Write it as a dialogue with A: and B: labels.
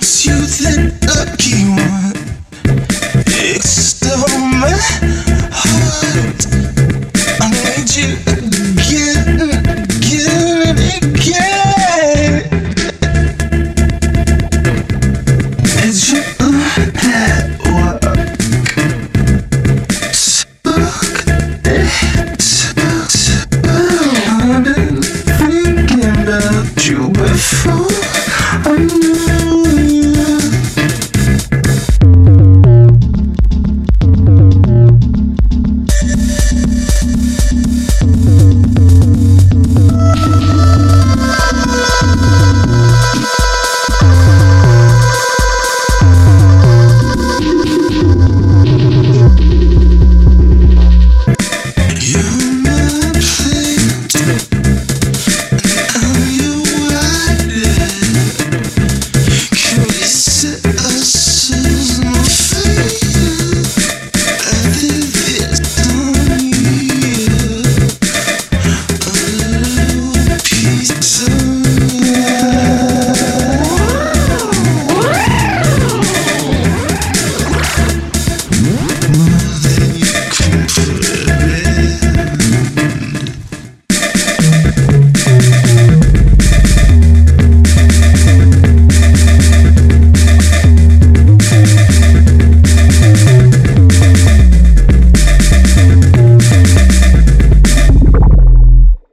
A: makes you the lucky one. It's the moment.